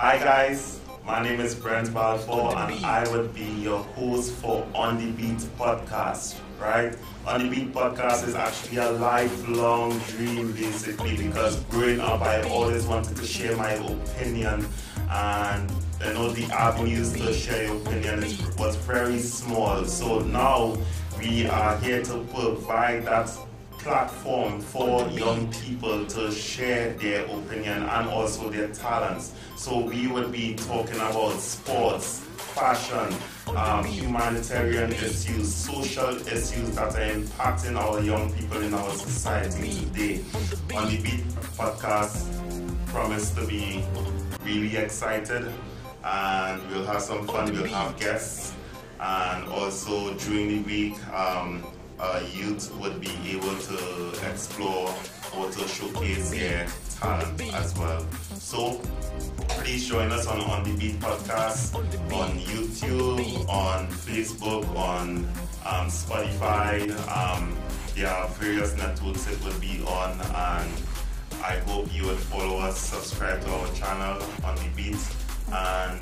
Hi guys, my name is Brent Balfour and I would be your host for On the Beat podcast, right? On the Beat podcast is actually a lifelong dream basically because growing up I always wanted to share my opinion and you know the avenues to share your opinion was very small. So now we are here to provide that platform for young people to share their opinion and also their talents. So we will be talking about sports, fashion, um, humanitarian issues, social issues that are impacting our young people in our society today. On the Beat podcast, promise to be really excited and we'll have some fun. We'll have guests and also during the week. Um, uh, youth would be able to explore or to showcase their talent as well. So please join us on On The Beat podcast on YouTube, on Facebook, on um, Spotify. Um, there are various networks it will be on and I hope you will follow us, subscribe to our channel on The Beat and